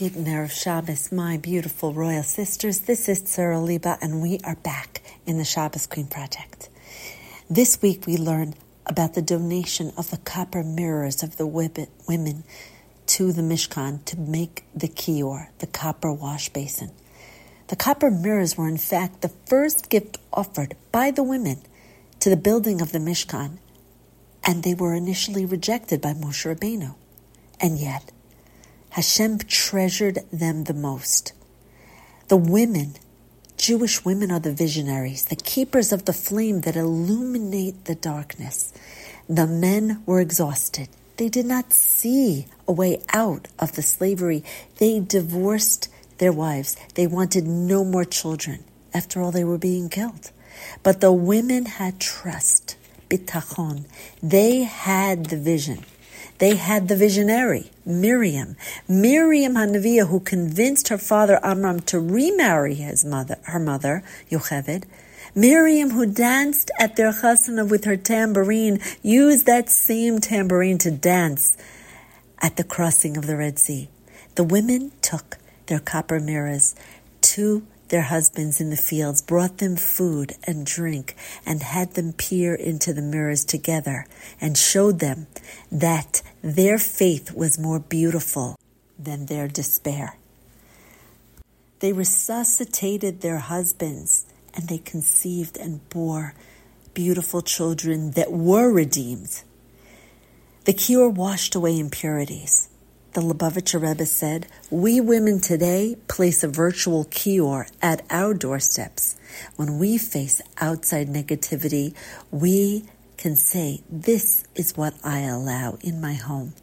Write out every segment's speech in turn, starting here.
Good Erev Shabbos, my beautiful royal sisters. This is Tzara Liba, and we are back in the Shabbos Queen Project. This week we learn about the donation of the copper mirrors of the women to the Mishkan to make the kior, the copper wash basin. The copper mirrors were in fact the first gift offered by the women to the building of the Mishkan, and they were initially rejected by Moshe Rabbeinu. And yet, Hashem treasured them the most. The women, Jewish women, are the visionaries, the keepers of the flame that illuminate the darkness. The men were exhausted. They did not see a way out of the slavery. They divorced their wives. They wanted no more children. After all, they were being killed. But the women had trust, bitachon. They had the vision. They had the visionary, Miriam. Miriam Hanaviah, who convinced her father Amram to remarry his mother, her mother, Yocheved. Miriam, who danced at their chasana with her tambourine, used that same tambourine to dance at the crossing of the Red Sea. The women took their copper mirrors to their husbands in the fields, brought them food and drink, and had them peer into the mirrors together, and showed them that their faith was more beautiful than their despair. They resuscitated their husbands, and they conceived and bore beautiful children that were redeemed. The kior washed away impurities the Lubavitcher Rebbe said, we women today place a virtual kior at our doorsteps. When we face outside negativity, we can say, this is what I allow in my home.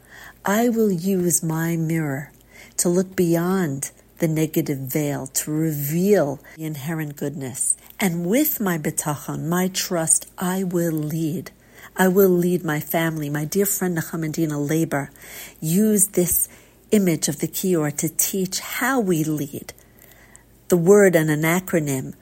I will use my mirror to look beyond the negative veil to reveal the inherent goodness. And with my bitachon, my trust, I will lead. I will lead my family. My dear friend Nachamadina Labor used this image of the Kior to teach how we lead. The word and an acronym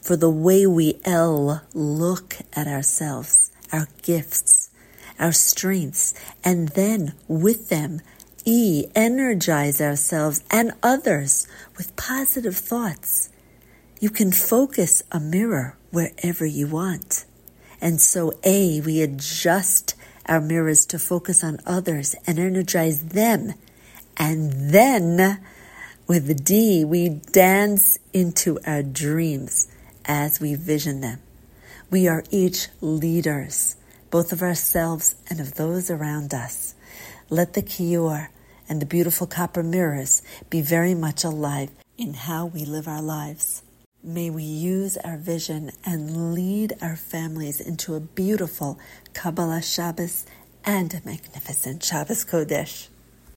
for the way we L look at ourselves, our gifts, our strengths, and then with them E, energize ourselves and others with positive thoughts. You can focus a mirror wherever you want. And so, A, we adjust our mirrors to focus on others and energize them. And then, with D, we dance into our dreams as we vision them. We are each leaders, both of ourselves and of those around us. Let the kior and the beautiful copper mirrors be very much alive in how we live our lives. May we use our vision and lead our families into a beautiful Kabbalas Shabbos and a magnificent Shabbos Kodesh.